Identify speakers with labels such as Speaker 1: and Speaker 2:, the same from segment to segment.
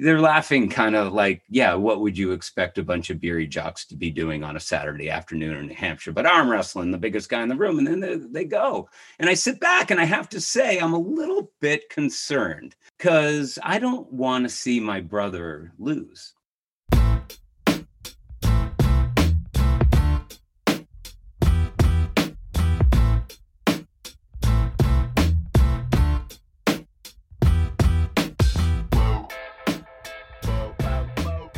Speaker 1: they're laughing kind of like, yeah, what would you expect a bunch of beery jocks to be doing on a Saturday afternoon in New Hampshire? But arm wrestling, the biggest guy in the room. And then they, they go. And I sit back and I have to say, I'm a little bit concerned because I don't want to see my brother lose.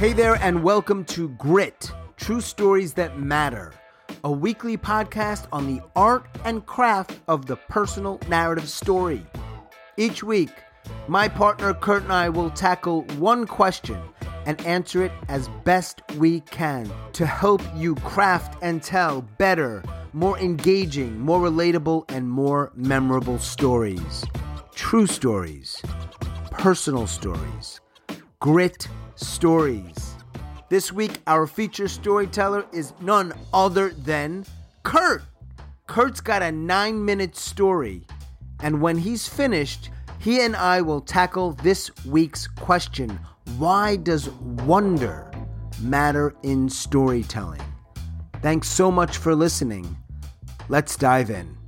Speaker 2: Hey there, and welcome to Grit True Stories That Matter, a weekly podcast on the art and craft of the personal narrative story. Each week, my partner Kurt and I will tackle one question and answer it as best we can to help you craft and tell better, more engaging, more relatable, and more memorable stories. True stories, personal stories, grit stories. This week, our feature storyteller is none other than Kurt. Kurt's got a nine minute story, and when he's finished, he and I will tackle this week's question Why does wonder matter in storytelling? Thanks so much for listening. Let's dive in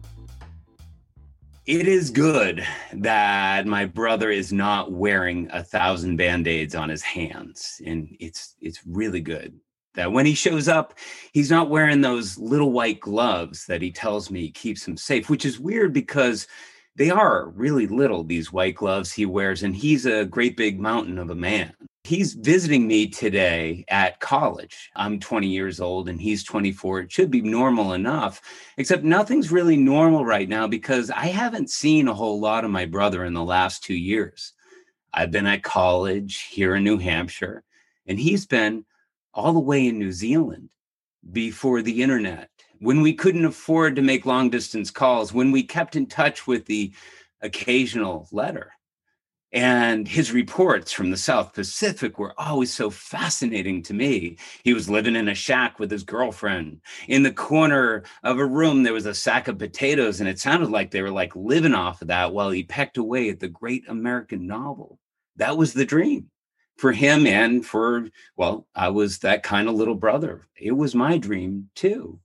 Speaker 1: it is good that my brother is not wearing a thousand band-aids on his hands and it's it's really good that when he shows up he's not wearing those little white gloves that he tells me keeps him safe which is weird because they are really little these white gloves he wears and he's a great big mountain of a man He's visiting me today at college. I'm 20 years old and he's 24. It should be normal enough, except nothing's really normal right now because I haven't seen a whole lot of my brother in the last two years. I've been at college here in New Hampshire, and he's been all the way in New Zealand before the internet, when we couldn't afford to make long distance calls, when we kept in touch with the occasional letter. And his reports from the South Pacific were always so fascinating to me. He was living in a shack with his girlfriend. In the corner of a room, there was a sack of potatoes, and it sounded like they were like living off of that while he pecked away at the great American novel. That was the dream for him and for, well, I was that kind of little brother. It was my dream too.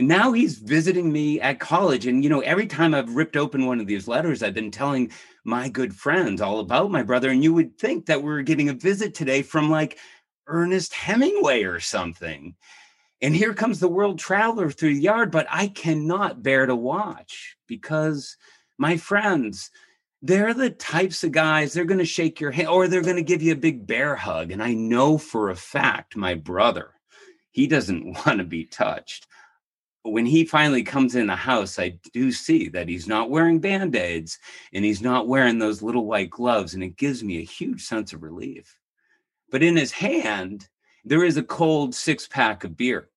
Speaker 1: Now he's visiting me at college. And, you know, every time I've ripped open one of these letters, I've been telling my good friends all about my brother. And you would think that we are getting a visit today from like Ernest Hemingway or something. And here comes the world traveler through the yard, but I cannot bear to watch because my friends, they're the types of guys, they're going to shake your hand or they're going to give you a big bear hug. And I know for a fact my brother, he doesn't want to be touched when he finally comes in the house, I do see that he's not wearing band aids and he's not wearing those little white gloves. And it gives me a huge sense of relief. But in his hand, there is a cold six pack of beer,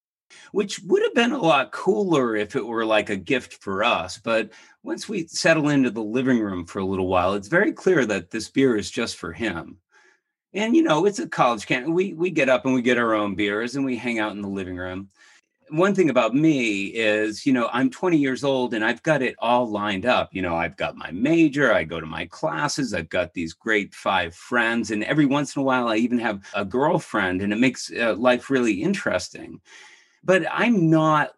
Speaker 1: which would have been a lot cooler if it were like a gift for us. But once we settle into the living room for a little while, it's very clear that this beer is just for him. And you know, it's a college camp. We we get up and we get our own beers and we hang out in the living room one thing about me is, you know, I'm 20 years old and I've got it all lined up. You know, I've got my major, I go to my classes, I've got these great five friends, and every once in a while I even have a girlfriend, and it makes uh, life really interesting. But I'm not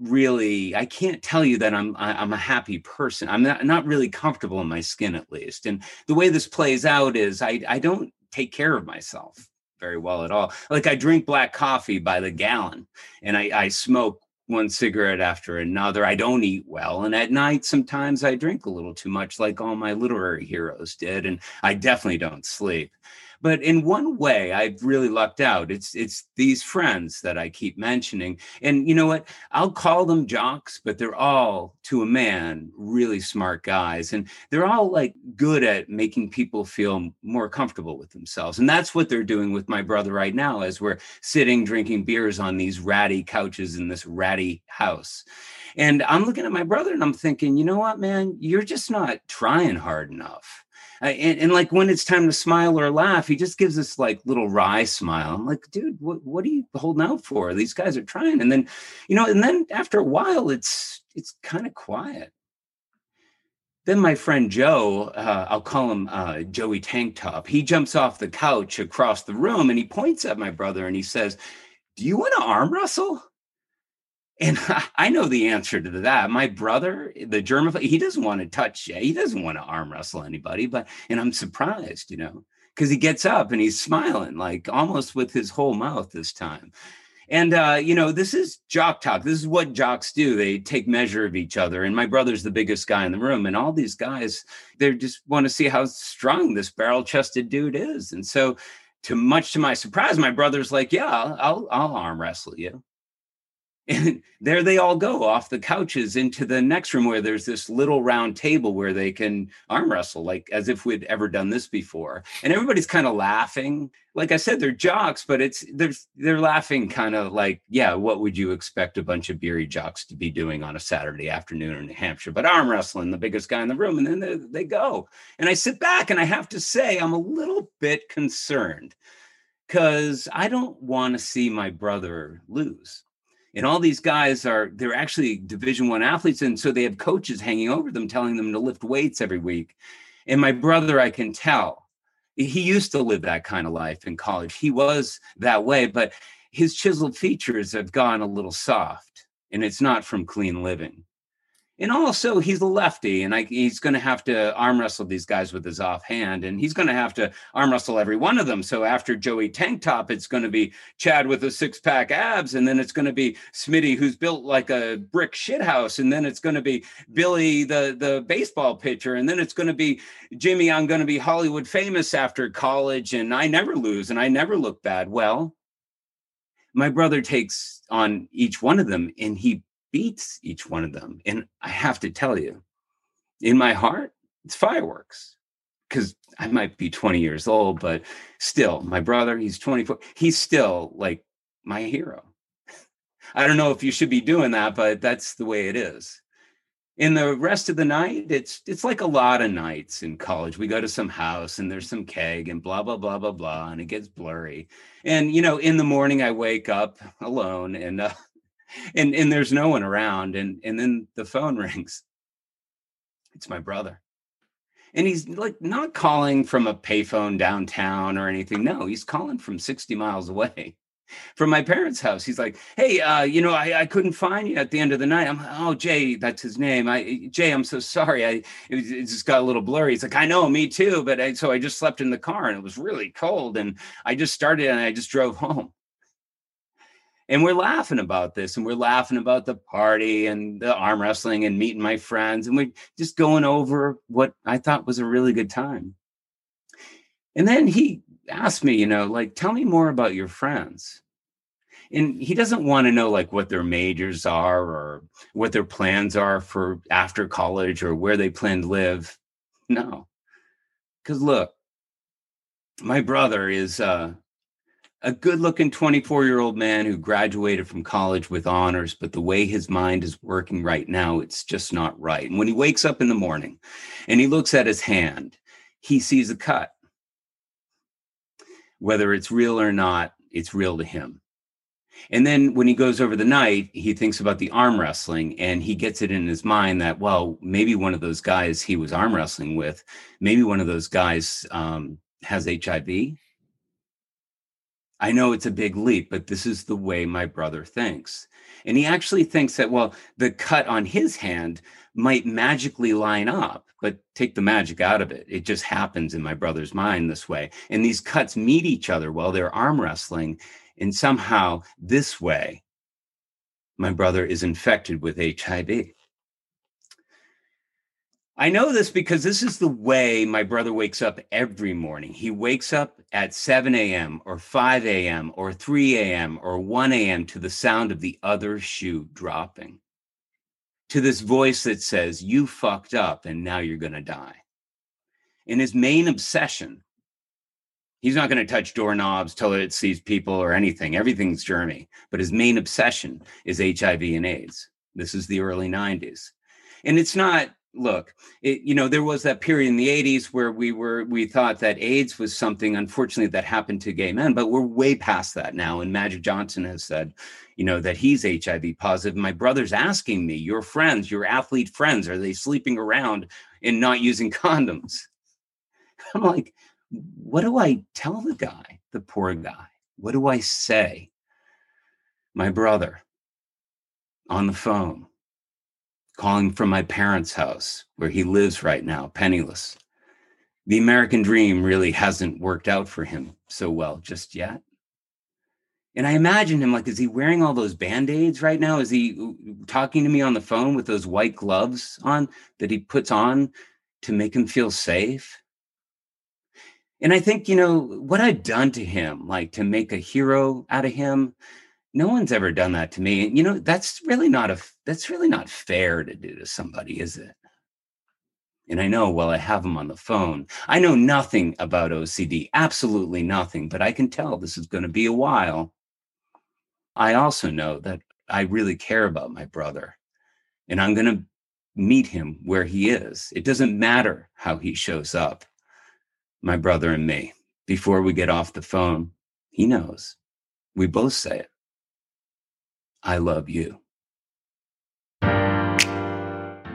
Speaker 1: really i can't tell you that i'm i'm a happy person i'm not, not really comfortable in my skin at least and the way this plays out is i i don't take care of myself very well at all. Like I drink black coffee by the gallon and I, I smoke one cigarette after another. I don't eat well. And at night, sometimes I drink a little too much, like all my literary heroes did. And I definitely don't sleep. But in one way, I've really lucked out. It's it's these friends that I keep mentioning. And you know what? I'll call them jocks, but they're all to a man really smart guys. And they're all like good at making people feel more comfortable with themselves. And that's what they're doing with my brother right now as we're sitting drinking beers on these ratty couches in this ratty house. And I'm looking at my brother and I'm thinking, you know what, man, you're just not trying hard enough and, and, like when it's time to smile or laugh, he just gives this like little wry smile. I'm like, dude, what, what are you holding out for? These guys are trying. And then, you know, and then after a while, it's it's kind of quiet. then my friend Joe, uh, I'll call him uh, Joey Tank Top, he jumps off the couch across the room and he points at my brother and he says, Do you want to arm wrestle? And I know the answer to that. My brother, the German, he doesn't want to touch, he doesn't want to arm wrestle anybody, but, and I'm surprised, you know, because he gets up and he's smiling, like almost with his whole mouth this time. And uh, you know, this is jock talk. This is what jocks do. They take measure of each other. And my brother's the biggest guy in the room. And all these guys, they just want to see how strong this barrel-chested dude is. And so, to much to my surprise, my brother's like, "Yeah, I'll, I'll arm wrestle you." And there they all go off the couches into the next room where there's this little round table where they can arm wrestle, like as if we'd ever done this before. And everybody's kind of laughing. Like I said, they're jocks, but it's they're they're laughing kind of like, yeah, what would you expect a bunch of beery jocks to be doing on a Saturday afternoon in New Hampshire? But arm wrestling, the biggest guy in the room, and then they, they go. And I sit back and I have to say, I'm a little bit concerned because I don't want to see my brother lose and all these guys are they're actually division one athletes and so they have coaches hanging over them telling them to lift weights every week. And my brother i can tell he used to live that kind of life in college. He was that way but his chiseled features have gone a little soft and it's not from clean living and also he's a lefty and I, he's going to have to arm wrestle these guys with his offhand and he's going to have to arm wrestle every one of them. So after joey tank top it's going to be chad with a six-pack abs and then it's going to be smitty who's built like a brick shithouse and then it's going to be billy the the baseball pitcher and then it's going to be jimmy i'm going to be hollywood famous after college and i never lose and i never look bad. Well my brother takes on each one of them and he beats each one of them. And I have to tell you, in my heart, it's fireworks because I might be 20 years old, but still, my brother, he's 24. He's still like my hero. I don't know if you should be doing that, but that's the way it is. In the rest of the night, it's it's like a lot of nights in college. We go to some house and there's some keg and blah blah blah blah blah, and it gets blurry. And you know, in the morning, I wake up alone and uh, and and there's no one around and and then the phone rings. It's my brother. And he's like not calling from a payphone downtown or anything. No he's calling from 60 miles away. From my parents house. He's like hey uh, you know I, I couldn't find you at the end of the night. I'm oh jay that's his name. I jay i'm so sorry. I it, it just got a little blurry. He's like i know me too but I, so i just slept in the car and it was really cold and i just started and i just drove home and we're laughing about this and we're laughing about the party and the arm wrestling and meeting my friends and we're just going over what i thought was a really good time. And then he asked me you know like tell me more about your friends. And he doesn't want to know like what their majors are or what their plans are for after college or where they plan to live. No. Because look my brother is uh a good looking 24 year old man who graduated from college with honors, but the way his mind is working right now, it's just not right. And when he wakes up in the morning and he looks at his hand, he sees a cut. Whether it's real or not, it's real to him. And then when he goes over the night, he thinks about the arm wrestling and he gets it in his mind that, well, maybe one of those guys he was arm wrestling with, maybe one of those guys um, has HIV I know it's a big leap, but this is the way my brother thinks. And he actually thinks that, well, the cut on his hand might magically line up, but take the magic out of it. It just happens in my brother's mind this way. And these cuts meet each other while they're arm wrestling. And somehow, this way, my brother is infected with HIV. I know this because this is the way my brother wakes up every morning. He wakes up at 7 a.m. or 5 a.m. or 3 a.m. or 1 a.m. to the sound of the other shoe dropping, to this voice that says, You fucked up and now you're going to die. And his main obsession, he's not going to touch doorknobs, toilet sees people, or anything. Everything's germy. But his main obsession is HIV and AIDS. This is the early 90s. And it's not look it, you know there was that period in the 80s where we were we thought that aids was something unfortunately that happened to gay men but we're way past that now and magic johnson has said you know that he's hiv positive my brother's asking me your friends your athlete friends are they sleeping around and not using condoms. I'm like, what do I tell the guy, the poor guy? What do I say? My brother on the phone, calling from my parents' house where he lives right now, penniless. The American dream really hasn't worked out for him so well just yet. And I imagine him like, is he wearing all those band aids right now? Is he uh, talking to me on the phone with those white gloves on that he puts on to make him feel safe? And I think, you know, what I've done to him, like to make a hero out of him, no one's ever done that to me. You know, that's really not a that's really not fair to do to somebody, is it? And I know while I have him on the phone, I know nothing about OCD, absolutely nothing, but I can tell this is going to be a while. I also know that I really care about my brother and I'm going to meet him where he is. It doesn't matter how he shows up my brother and me. Before we get off the phone, he knows. We both say it. I love you.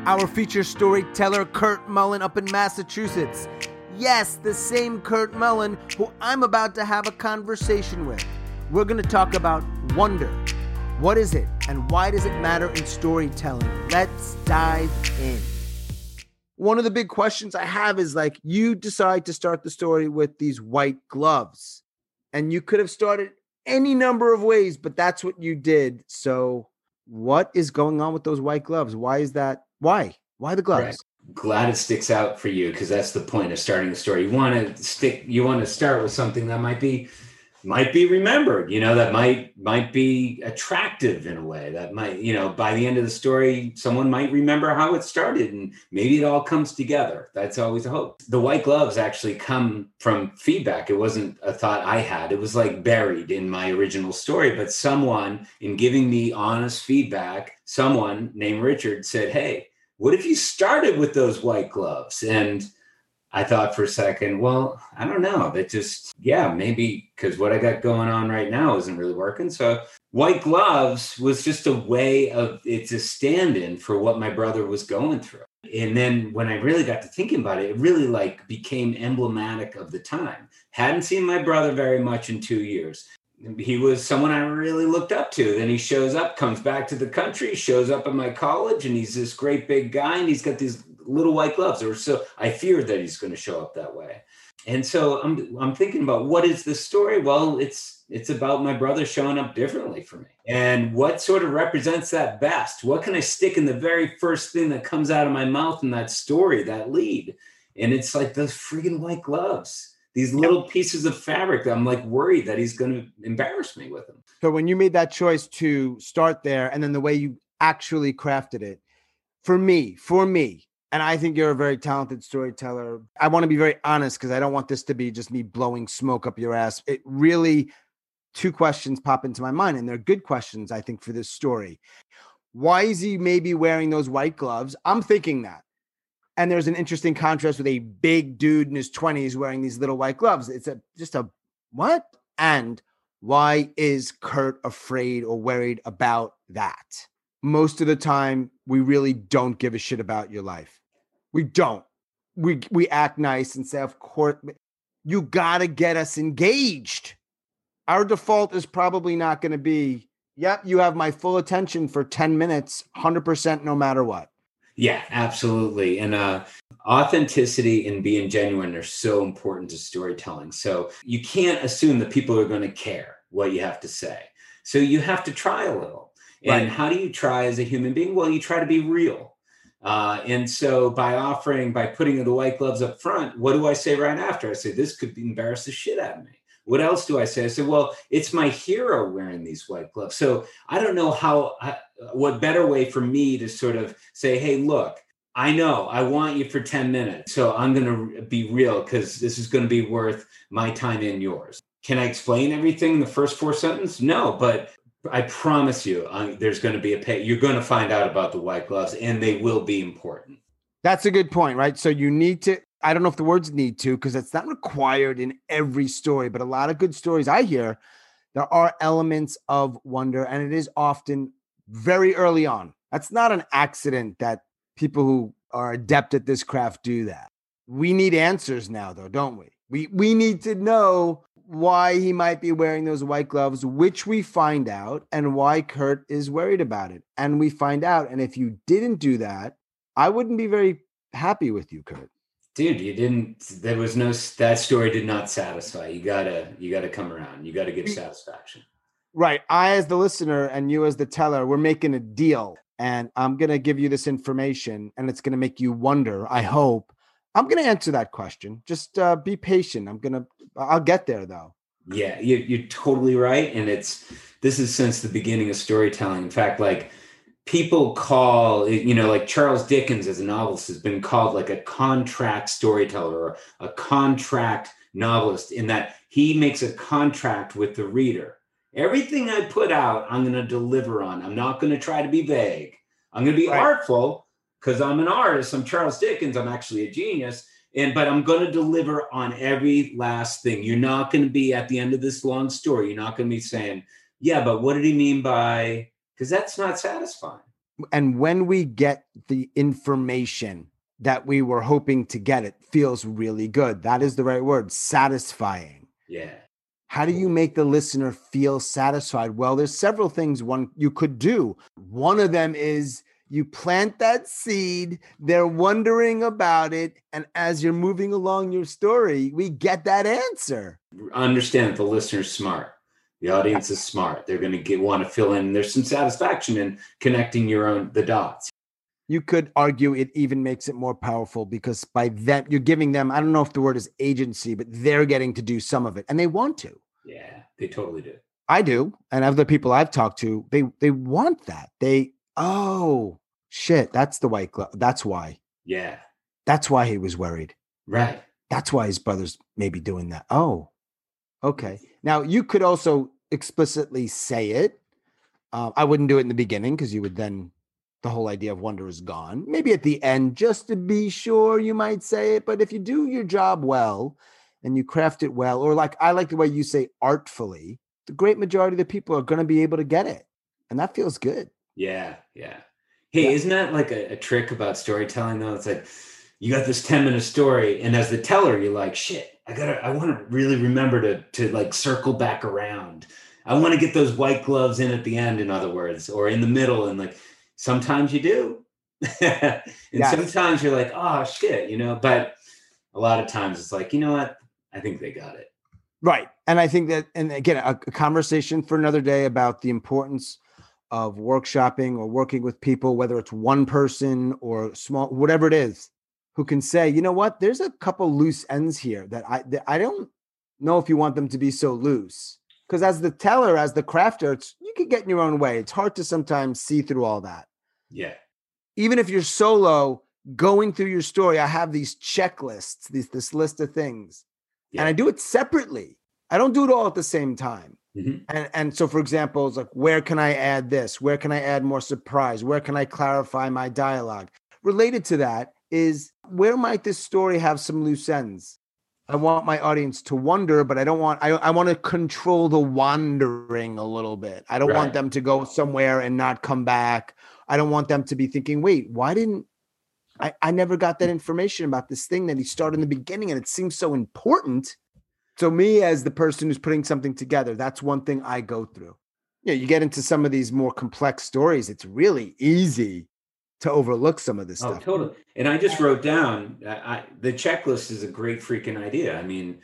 Speaker 2: Our feature storyteller, Kurt Mullen, up in Massachusetts. Yes, the same Kurt Mullen who I'm about to have a conversation with. We're going to talk about wonder. What is it, and why does it matter in storytelling? Let's dive in one of the big questions I have is like, you decide to start the story with these white gloves, and you could have started any number of ways, but that's what you did. So, what is going on with those white gloves? Why is that? Why? Why the gloves? Right.
Speaker 1: Glad it sticks out for you because that's the point of starting the story. You want to stick, you want to start with something that might be might be remembered you know that might might be attractive in a way that might you know by the end of the story someone might remember how it started and maybe it all comes together. That's always a hope. The white gloves actually come from feedback. It wasn't a thought i had. It was like buried in my original story but someone in giving me honest feedback someone named richard said hey what if you started with those white gloves? And I thought for a second, well, I don't know. That just, yeah, maybe because what I got going on right now isn't really working. So, white gloves was just a way of it's a stand in for what my brother was going through. And then when I really got to thinking about it, it really like became emblematic of the time. Hadn't seen my brother very much in two years. He was someone I really looked up to. Then he shows up, comes back to the country, shows up at my college, and he's this great big guy, and he's got these little white gloves or so i feared that he's going to show up that way. And so i'm i'm thinking about what is the story? Well it's it's about my brother showing up differently for me. And what sort of represents that best? What can i stick in the very first thing that comes out of my mouth in that story that lead? And it's like those friggin' white gloves these little pieces of fabric that I'm like worried that he's going to embarrass me with them.
Speaker 2: So when you made that choice to start there and then the way you actually crafted it, for me, for me, and I think you're a very talented storyteller. I want to be very honest because I don't want this to be just me blowing smoke up your ass. It really, two questions pop into my mind, and they're good questions, I think, for this story. Why is he maybe wearing those white gloves? I'm thinking that. And there's an interesting contrast with a big dude in his 20s wearing these little white gloves. It's a just a what? And why is Kurt afraid or worried about that? Most of the time, we really don't give a shit about your life. We don't. We we act nice and say, of course, you gotta get us engaged. Our default is probably not going to be, yep, you have my full attention for 10 minutes, 100% no matter what.
Speaker 1: Yeah, absolutely. And uh, authenticity and being genuine are so important to storytelling. So you can't assume that people are going to care what you have to say. So you have to try a little. And how do you try as a human being? Well, you try to be real. Uh, and so by offering, by putting the white gloves up front, what do I say right after? I say, this could embarrass the shit out of me. What else do I say? I say, well, it's my hero wearing these white gloves. So I don't know how, what better way for me to sort of say, hey, look, I know I want you for 10 minutes. So I'm going to be real because this is going to be worth my time and yours. Can I explain everything in the first four sentences? No, but I promise you, uh, there's going to be a pay. You're going to find out about the white gloves, and they will be important.
Speaker 2: That's a good point, right? So you need to. I don't know if the words need to because it's not required in every story, but a lot of good stories I hear, there are elements of wonder, and it is often very early on. That's not an accident that people who are adept at this craft do that. We need answers now, though, don't we? We we need to know why he might be wearing those white gloves, which we find out, and why Kurt is worried about it. And we find out. And if you didn't do that, I wouldn't be very happy with you, Kurt.
Speaker 1: Dude, you didn't. There was no. That story did not satisfy. You gotta. You gotta come around. You gotta give satisfaction.
Speaker 2: Right. I, as the listener, and you, as the teller, we're making a deal. And I'm to give you this information, and it's to make you wonder. I hope. I'm to answer that question. Just uh, be patient. I'm to, I'll get there though.
Speaker 1: Yeah, you, you're totally right. And it's, this is since the beginning of storytelling. In fact, like, people call you know like charles dickens as a novelist has been called like a contract storyteller or a contract novelist in that he makes a contract with the reader Everything I put out, I'm going to deliver on. I'm not going to try to be vague. I'm going to be right. artful because I'm an artist. I'm Charles Dickens. I'm actually a genius. And but I'm going to deliver on every last thing. You're not going to be at the end of this long story. You're not going to be saying, "Yeah, but what did he mean by?" Because that's not satisfying.
Speaker 2: And when we get the information that we were hoping to get, it feels really good. That is the right word, satisfying.
Speaker 1: Yeah.
Speaker 2: How do you make the listener feel satisfied? Well, there's several things one you could do. One of them is you plant that seed, they're wondering about it, and as you're moving along your story, we get that answer.
Speaker 1: Understand that the listener's smart. The audience is smart. They're going to get want to fill in. There's some satisfaction in connecting your own the dots.
Speaker 2: You could argue it even makes it more powerful because by that you're giving them i don't know if the word is agency but they're getting to do some of it and they want to.
Speaker 1: Yeah they totally do.
Speaker 2: I do and other people i've talked to they they want that. They oh shit that's the white glove that's why.
Speaker 1: Yeah.
Speaker 2: That's why he was worried.
Speaker 1: Right.
Speaker 2: That's why his brother's maybe doing that. Oh okay now you could also explicitly say it uh, i wouldn't do it in the beginning because you would then the whole idea of wonder is gone. Maybe at the end, just to be sure, you might say it. But if you do your job well and you craft it well, or like I like the way you say artfully, the great majority of the people are going to be able to get it. And that feels good.
Speaker 1: Yeah. Yeah. Hey, yeah. isn't that like a, a trick about storytelling though? It's like you got this 10 minute story, and as the teller, you're like, shit, I gotta, I want to really remember to to like circle back around. I want to get those white gloves in at the end, in other words, or in the middle, and like sometimes you do. and yes. sometimes you're like, oh shit, you know, but a lot of times it's like, you know what? I think they got it.
Speaker 2: Right. And I think that, and again, a, a conversation for another day about the importance of workshopping or working with people, whether it's one person or small, whatever it is, who can say, you know what, there's a couple loose ends here that I that I don't know if you want them to be so loose. Because as the teller, as the crafter, it's you can get in your own way. It's hard to sometimes see through all that.
Speaker 1: Yeah.
Speaker 2: Even if you're solo going through your story, I have these checklists, this this list of things. Yeah. And I do it separately. I don't do it all at the same time. Mm-hmm. And and so for example, it's like where can I add this? Where can I add more surprise? Where can I clarify my dialogue? Related to that is where might this story have some loose ends? I want my audience to wonder, but I don't want I, I want to control the wandering a little bit. I don't right. want them to go somewhere and not come back I don't want them to be thinking, wait, why didn't I, I never got that information about this thing that he started in the beginning and it seems so important. So, me as the person who's putting something together, that's one thing I go through. Yeah, you get into some of these more complex stories, it's really easy to overlook some of this oh, stuff.
Speaker 1: Totally. And I just wrote down I, the checklist is a great freaking idea. I mean,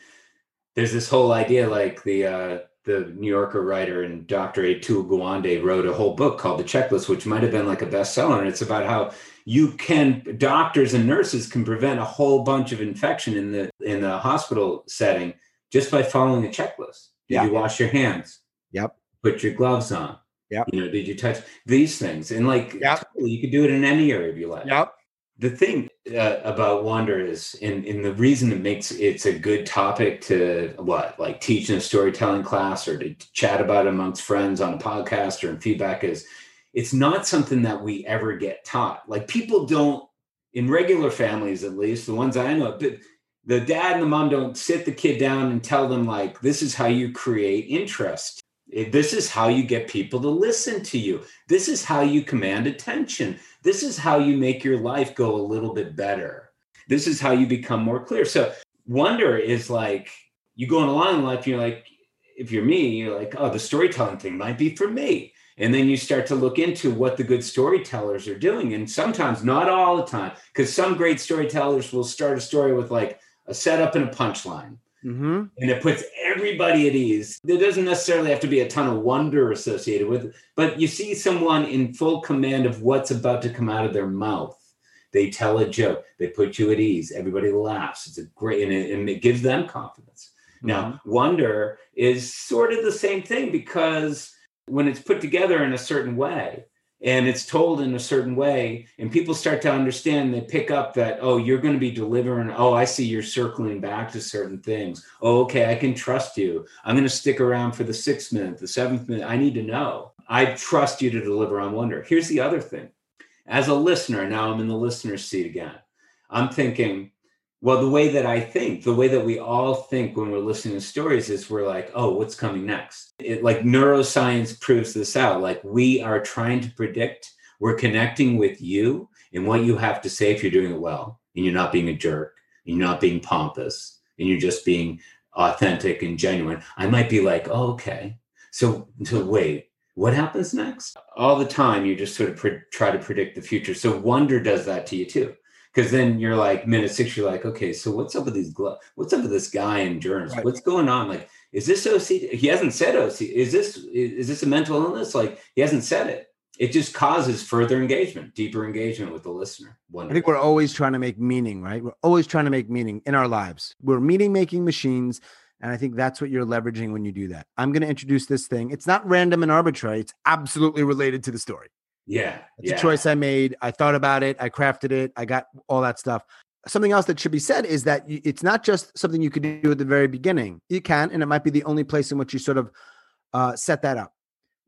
Speaker 1: there's this whole idea like the uh, the New Yorker writer and Dr. Atul Gawande wrote a whole book called The Checklist, which might have been like a bestseller. And it's about how you can doctors and nurses can prevent a whole bunch of infection in the in the hospital setting just by following a checklist. Did yeah. you wash your hands?
Speaker 2: Yep.
Speaker 1: Put your gloves on.
Speaker 2: Yep.
Speaker 1: You know, did you touch these things? And like
Speaker 2: yep.
Speaker 1: you could do it in any area of your life.
Speaker 2: Yep
Speaker 1: the thing uh, about wonder is and, and the reason it makes it's a good topic to what like teach in a storytelling class or to chat about amongst friends on a podcast or in feedback is it's not something that we ever get taught like people don't in regular families at least the ones i know but the dad and the mom don't sit the kid down and tell them like this is how you create interest This is how you get people to listen to you. This is how you command attention. This is how you make your life go a little bit better. This is how you become more clear. So, wonder is like you going along in life, you're like, if you're me, you're like, oh, the storytelling thing might be for me. And then you start to look into what the good storytellers are doing. And sometimes, not all the time, because some great storytellers will start a story with like a setup and a punchline Mm-hmm. And it puts everybody at ease. There doesn't necessarily have to be a ton of wonder associated with it, but you see someone in full command of what's about to come out of their mouth. They tell a joke, they put you at ease, everybody laughs. It's a great, and it, and it gives them confidence. Mm-hmm. Now, wonder is sort of the same thing because when it's put together in a certain way, and it's told in a certain way and people start to understand they pick up that oh you're going to be delivering oh i see you're circling back to certain things. Oh okay i can trust you. I'm going to stick around for the sixth minute the seventh minute i need to know. I trust you to deliver on wonder. Here's the other thing. As a listener now i'm in the listener's seat again. I'm thinking well, the way that I think, the way that we all think when we're listening to stories is we're like, oh, what's coming next? It, like neuroscience proves this out. Like we are trying to predict, we're connecting with you and what you have to say if you're doing it well and you're not being a jerk, and you're not being pompous, and you're just being authentic and genuine. I might be like, oh, okay. So, so wait, what happens next? All the time, you just sort of pre- try to predict the future. So, wonder does that to you too because then you're like minute six, you're like, okay, so what's up with these gloves? What's up with this guy in germs? Right. What's going on? Like, is this OCD? He hasn't said OCD. Is this is this a mental illness? Like, he hasn't said it. It just causes further engagement, deeper engagement with the listener.
Speaker 2: Wonderful. I think we're always trying to make meaning, right? We're always trying to make meaning in our lives. We're meaning making machines. And I think that's what you're leveraging when you do that. I'm going to introduce this thing. It's not random and arbitrary. It's absolutely related to the story.
Speaker 1: Yeah.
Speaker 2: It's
Speaker 1: yeah.
Speaker 2: a choice I made. I thought about it. I crafted it. I got all that stuff. Something else that should be said is that it's not just something you could do at the very beginning. You can, and it might be the only place in which you sort of uh, set that up.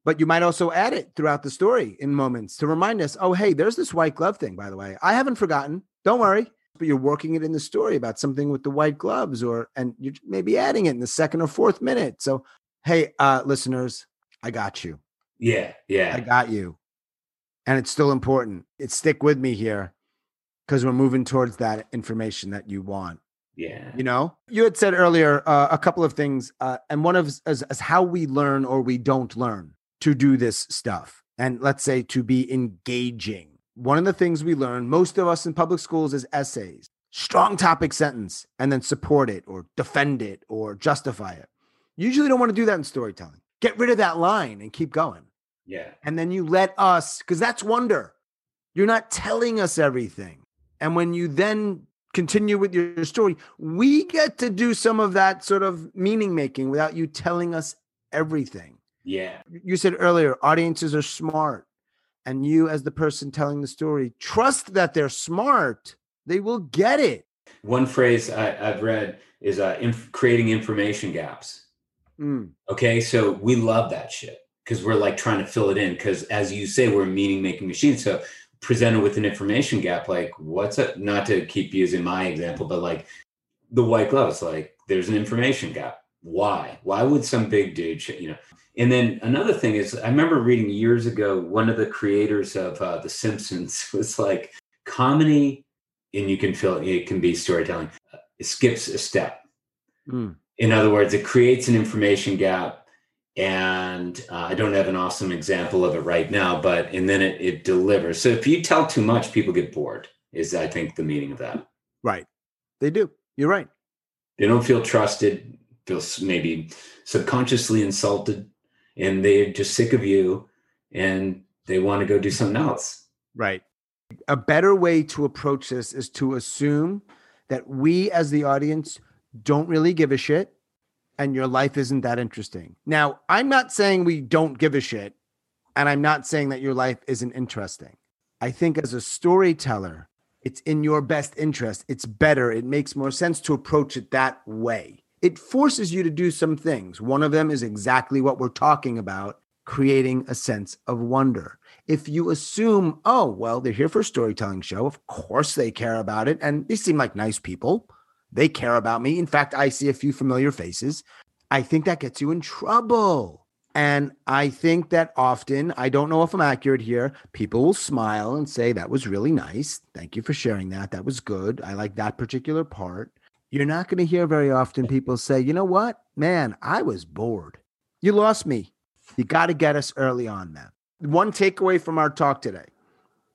Speaker 2: But you might also add it throughout the story in moments to remind us, oh, hey, there's this white glove thing, by the way. I haven't forgotten. Don't worry. But you're working it in the story about something with the white gloves, or and you're maybe adding it in the second or fourth minute. So, hey, uh, listeners, I got you.
Speaker 1: Yeah, yeah.
Speaker 2: I got you and it's still important. It stick with me here because we're moving towards that information that you want.
Speaker 1: Yeah.
Speaker 2: You know, you had said earlier uh, a couple of things, uh, and one of is, is how we learn or we don't learn to do this stuff. And let's say to be engaging. One of the things we learn, most of us in public schools, is essays, strong topic sentence, and then support it or defend it or justify it. You usually don't want to do that in storytelling. Get rid of that line and keep going.
Speaker 1: Yeah.
Speaker 2: And then you let us, because that's wonder. You're not telling us everything. And when you then continue with your story, we get to do some of that sort of meaning making without you telling us everything.
Speaker 1: Yeah.
Speaker 2: You said earlier, audiences are smart. And you, as the person telling the story, trust that they're smart. They will get it.
Speaker 1: One phrase I, have read is uh, inf- creating information gaps. Mm. Okay. So we love that shit because we're like trying to fill it in because as you say we're meaning making machines so presented with an information gap like what's it not to keep using my example but like the white gloves like there's an information gap. Why? Why would some big dude you know? And then another thing is i remember reading years ago one of the creators of uh, the simpsons was like comedy and you can feel it, it can be storytelling uh, it skips a step. Mm. in other words it creates an information gap and uh, I don't have an awesome example of it right now, but and then it, it delivers. So if you tell too much, people get bored. Is I think the meaning of that.
Speaker 2: Right, they do. You're right.
Speaker 1: They don't feel trusted. Feel maybe subconsciously insulted, and they're just sick of you, and they want to go do something else.
Speaker 2: Right. A better way to approach this is to assume that we, as the audience, don't really give a shit and your life isn't that interesting. Now, I'm not saying we don't give a shit, and I'm not saying that your life isn't interesting. I think as a storyteller, it's in your best interest. It's better. It makes more sense to approach it that way. It forces you to do some things. One of them is exactly what we're talking about creating a sense of wonder. If you assume, oh, well, they're here for a storytelling show, of course they care about it, and they seem like nice people they care about me. In fact, I see a few familiar faces. I think that gets you in trouble. And I think that often, I don't know if I'm accurate here, people will smile and say, That was really nice. Thank you for sharing that. That was good. I like that particular part. You're not going to hear very often people say, You know what? Man, I was bored. You lost me. You got to get us early on, man. One takeaway from our talk today,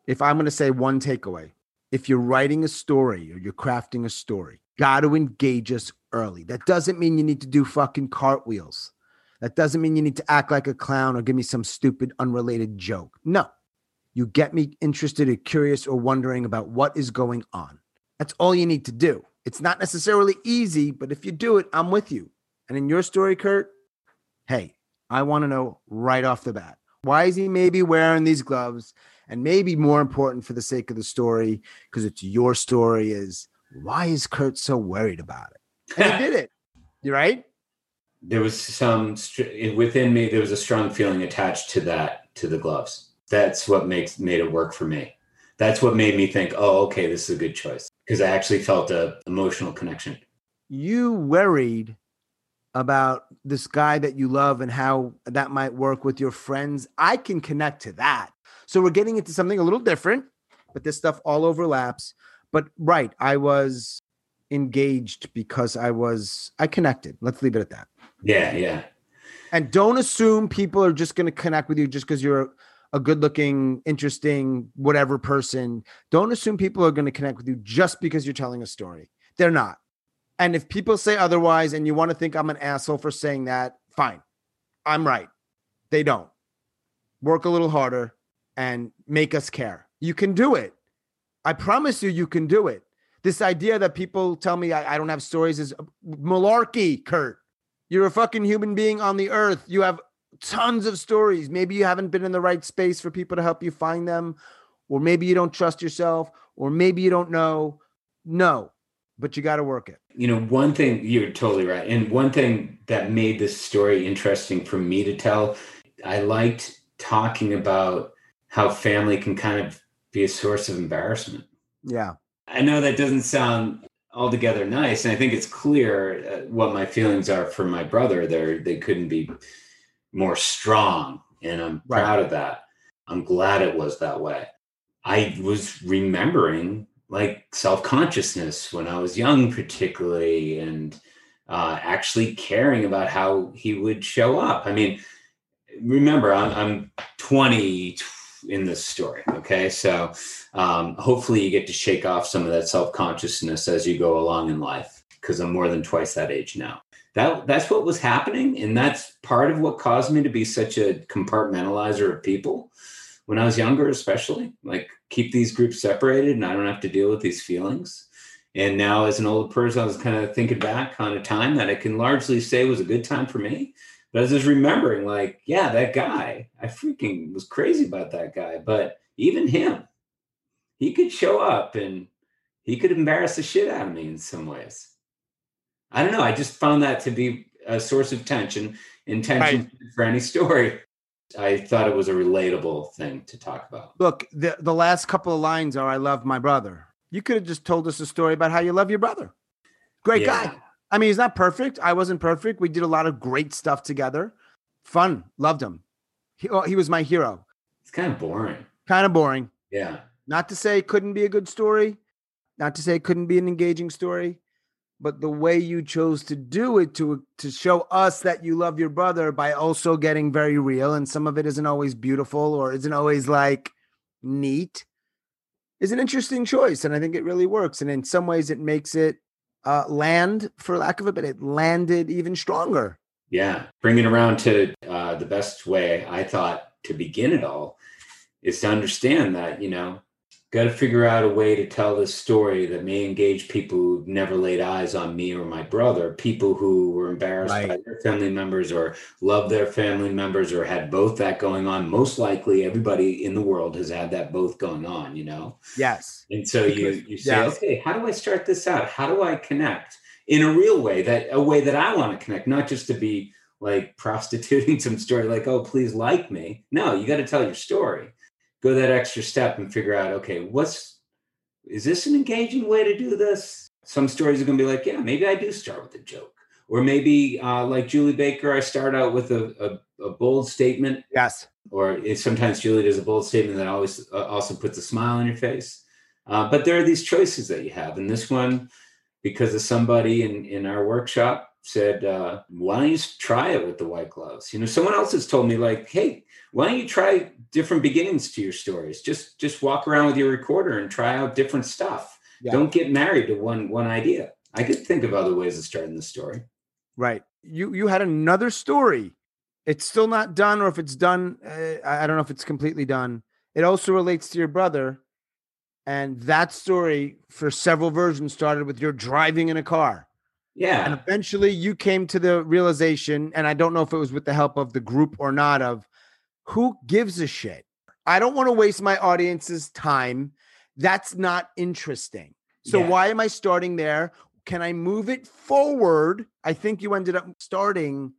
Speaker 2: if I'm going to say one takeaway, if you're writing a story or you're crafting a story, got to engage us early. That doesn't mean you need to do fucking cartwheels. That doesn't mean you need to act like a clown or give me some stupid, unrelated joke. No, you get me interested or curious or wondering about what is going on. That's all you need to do. It's not necessarily easy, but if you do it, I'm with you. And in your story, Kurt, hey, I want to know right off the bat why is he maybe wearing these gloves? And maybe more important for the sake of the story, because it's your story, is why is Kurt so worried about it? And he did it. You're right?
Speaker 1: There was some within me. There was a strong feeling attached to that to the gloves. That's what makes made it work for me. That's what made me think, oh, okay, this is a good choice because I actually felt a emotional connection.
Speaker 2: You worried about this guy that you love and how that might work with your friends. I can connect to that. So we're getting into something a little different, but this stuff all overlaps. But right, I was engaged because I was I connected. Let's leave it at that.
Speaker 1: Yeah, yeah.
Speaker 2: And don't assume people are just going to connect with you just because you're a good looking, interesting, whatever person. Don't assume people are going to connect with you just because you're telling a story. They're not. And if people say otherwise and you want to think I'm an asshole for saying that, fine. I'm right. They don't. Work a little harder and make us care. You can do it. I promise you, you can do it. This idea that people tell me I, I don't have stories is uh, malarkey, Kurt. You're a fucking human being on the earth. You have tons of stories. Maybe you haven't been in the right space for people to help you find them, or maybe you don't trust yourself, or maybe you don't know. No, but you got to work it.
Speaker 1: You know, one thing you're totally right. And one thing that made this story interesting for me to tell, I liked talking about how family can kind of be a source of embarrassment.
Speaker 2: Yeah.
Speaker 1: I know that doesn't sound altogether nice and I think it's clear uh, what my feelings are for my brother there they couldn't be more strong and I'm right. proud of that. I'm glad it was that way. I was remembering like self-consciousness when I was young particularly and uh, actually caring about how he would show up. I mean, remember I'm, I'm 20 in this story. Okay. So um, hopefully you get to shake off some of that self consciousness as you go along in life because I'm more than twice that age now. That, that's what was happening. And that's part of what caused me to be such a compartmentalizer of people when I was younger, especially like keep these groups separated and I don't have to deal with these feelings. And now, as an older person, I was kind of thinking back on a time that I can largely say was a good time for me but I was just remembering, like, yeah, that guy, I freaking was crazy about that guy. But even him, he could show up and he could embarrass the shit out of me in some ways. I don't know. I just found that to be a source of tension and tension right. for any story. I thought it was a relatable thing to talk about.
Speaker 2: Look, the, the last couple of lines are I love my brother. You could have just told us a story about how you love your brother. Great yeah. guy. I mean, he's not perfect. I wasn't perfect. We did a lot of great stuff together. Fun. Loved him. He, oh, he was my hero.
Speaker 1: It's kind of boring.
Speaker 2: Kind of boring.
Speaker 1: Yeah.
Speaker 2: Not to say it couldn't be a good story, not to say it couldn't be an engaging story, but the way you chose to do it to to show us that you love your brother by also getting very real and some of it isn't always beautiful or isn't always like neat is an interesting choice and I think it really works and in some ways it makes it uh, land, for lack of it, but it landed even stronger.
Speaker 1: Yeah, bringing around to uh, the best way I thought to begin it all is to understand that you know got to figure out a way to tell this story that may engage people who've never laid eyes on me or my brother, people who were embarrassed right. by their family members or love their family members or had both that going on. Most likely, everybody in the world has had that both going on, you know?
Speaker 2: Yes.
Speaker 1: And so you, you say, yes. okay, how do I start this out? How do I connect in a real way that a way that I want to connect, not just to be like prostituting some story like, oh, please like me. No, you got to tell your story go that extra step and figure out okay what's is this an engaging way to do this some stories are going to be like yeah maybe i do start with a joke or maybe uh, like Julie Baker, I start out with a, a, a bold statement.
Speaker 2: Yes.
Speaker 1: Or sometimes Julie does a bold statement that always uh, also puts a smile on your face. Uh, but there are these choices that you have, and this one, because of somebody in in our workshop said, uh, "Why don't you try it with the white gloves?" You know, someone else has told me like, "Hey, why don't you try different beginnings to your stories? Just just walk around with your recorder and try out different stuff. Yeah. Don't get married to one one idea." I could think of other ways of starting the story.
Speaker 2: Right. You you had another story. It's still not done, or if it's done, uh, I don't know if it's completely done. It also relates to your brother, and that story for several versions started with your driving in a car.
Speaker 1: Yeah.
Speaker 2: And eventually you came to the realization, and I don't know if it was with the help of the group or not, of who gives a shit. I don't want to waste my audience's time. That's not interesting. So yeah. why am I starting there? Can I move it forward? I think you ended up starting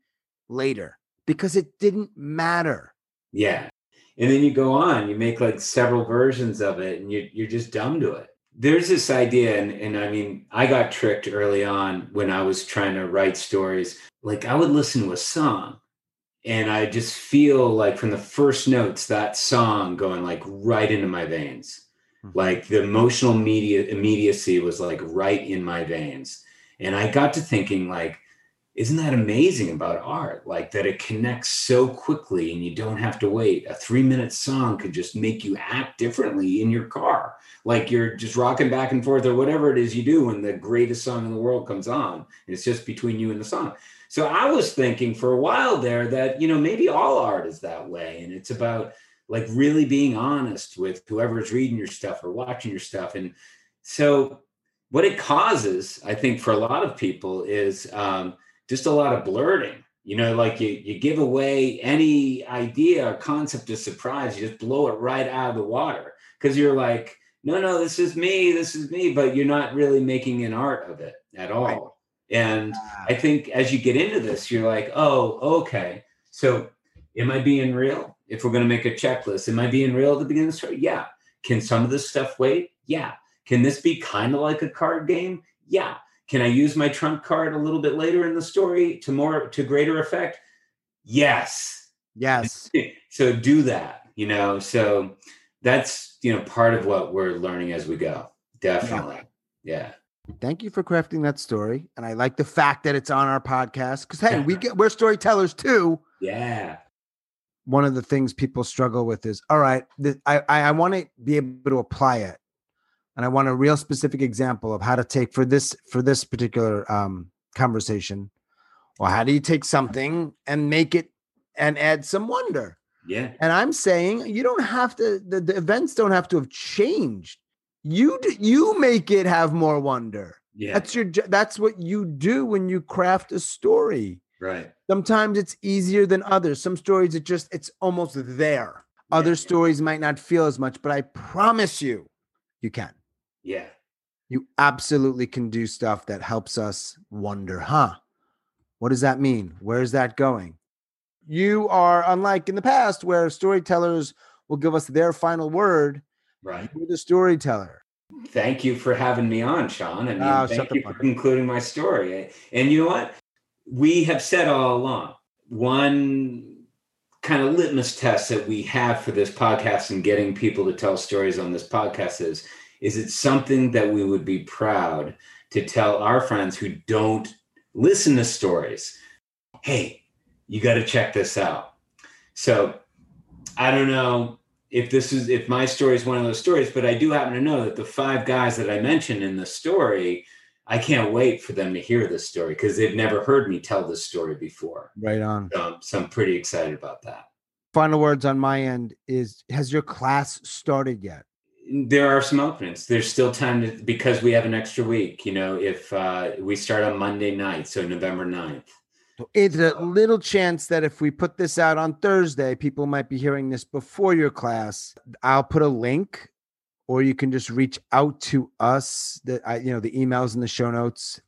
Speaker 2: later because it didn't matter.
Speaker 1: Yeah. And then you go on, you make like several versions of it and you, you're just dumb to it. There's this idea, and, and I mean, I got tricked early on when I was trying to write stories. Like, I would listen to a song and I just feel like from the first notes, that song going like right into my veins Mm-hmm. Like the emotional media immediacy was like right in my veins. And I got to thinking, like, isn't that amazing about art? Like that it connects so quickly and you don't have to wait. A three minute song could just make you act differently in your car. Like you're just rocking back and forth or whatever it is you do when the greatest song in the world comes on. It's just between you and the song. So I was thinking for a while there that, you know, maybe all art is that way. And it's about like really being honest with whoever's reading your stuff or watching your stuff. And so, what it causes, I think, for a lot of people is um, just a lot of blurting. You know, like you, you give away any idea or concept of surprise, you just blow it right out of the water because you're like, no, no, this is me, this is me, but you're not really making an art of it at all. Right. And ah. I think as you get into this, you're like, oh, okay. So am I being real? if we're going to make a checklist, am I being real at the beginning of the story? Yeah. Can some of this stuff wait? Yeah. Can this be kind of like a card game? Yeah. Can I use my trump card a little bit later in the story to more to greater effect? Yes.
Speaker 2: Yes.
Speaker 1: so do that, you know. So that's, you know, part of what we're learning as we go. Definitely. Yeah.
Speaker 2: yeah. Thank you for crafting that story. And I like the fact that it's on our podcast because hey, we get we're storytellers too.
Speaker 1: Yeah
Speaker 2: one of the things people struggle with is all right i i, I want to be able to apply it and i want a real specific example of how to take for this for this particular um, conversation well how do you take something and make it and add some wonder
Speaker 1: yeah
Speaker 2: and i'm saying you don't have to the, the events don't have to have changed you you make it have more wonder
Speaker 1: yeah
Speaker 2: that's your that's what you do when you craft a story
Speaker 1: Right.
Speaker 2: Sometimes it's easier than others. Some stories it just it's almost there. Other stories might not feel as much, but I promise you, you can.
Speaker 1: Yeah.
Speaker 2: You absolutely can do stuff that helps us wonder, huh? What does that mean? Where's that going? You are unlike in the past where storytellers will give us their final word.
Speaker 1: Right.
Speaker 2: You're the storyteller.
Speaker 1: Thank you for having me on, Sean. I mean, oh, thank you for concluding my story. And you know what? we have said all along one kind of litmus test that we have for this podcast and getting people to tell stories on this podcast is is it something that we would be proud to tell our friends who don't listen to stories hey you got to check this out so i don't know if this is if my story is one of those stories but i do happen to know that the five guys that i mentioned in the story I can't wait for them to hear this story because they've never heard me tell this story before.
Speaker 2: Right on.
Speaker 1: Um, so I'm pretty excited about that.
Speaker 2: Final words on my end is Has your class started yet?
Speaker 1: There are some openings. There's still time to, because we have an extra week. You know, if uh, we start on Monday night, so November 9th.
Speaker 2: It's a little chance that if we put this out on Thursday, people might be hearing this before your class. I'll put a link or you can just reach out to us. That I, you know, the emails in the show notes.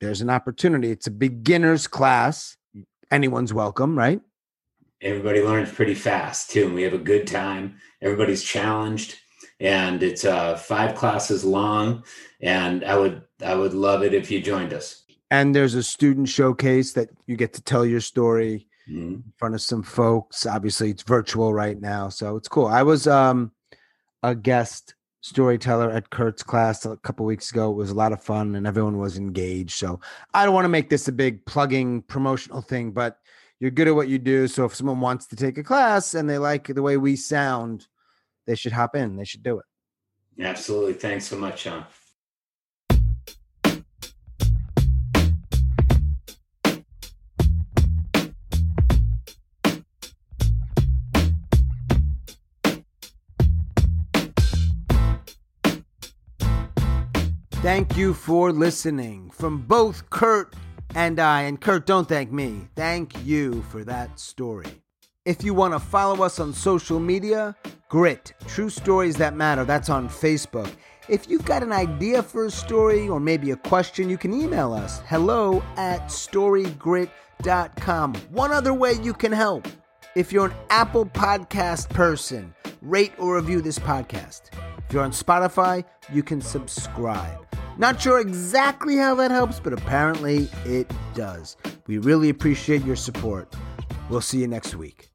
Speaker 2: There's an opportunity. It's a beginner's class. Anyone's welcome, right?
Speaker 1: Everybody learns pretty fast too, and we have a good time. Everybody's challenged, and it's uh, five classes long. And I would, I would love it if you joined us.
Speaker 2: And there's a student showcase that you get to tell your story
Speaker 1: Mhm.
Speaker 2: in front of some folks. Obviously, it's virtual right now, so it's cool. I was um a guest storyteller at Kurt's class a couple weeks ago. It was a lot of fun, and everyone was engaged. So I don't want to make this a big plugging promotional thing, but you're good at what you do. So if someone wants to take a class and they like the way we sound, they should hop in. They should do it.
Speaker 1: Absolutely. Thanks so much, Sean.
Speaker 2: Thank you for listening from both Kurt and I. And Kurt, don't thank me. Thank you for that story. If you want to follow us on social media, Grit, True Stories That Matter, that's on Facebook. If you've got an idea for a story or maybe a question, you can email us hello at storygrit.com. One other way you can help if you're an Apple Podcast person, rate or review this podcast. If you're on Spotify, you can subscribe. Not sure exactly how that helps, but apparently it does. We really appreciate your support. We'll see you next week.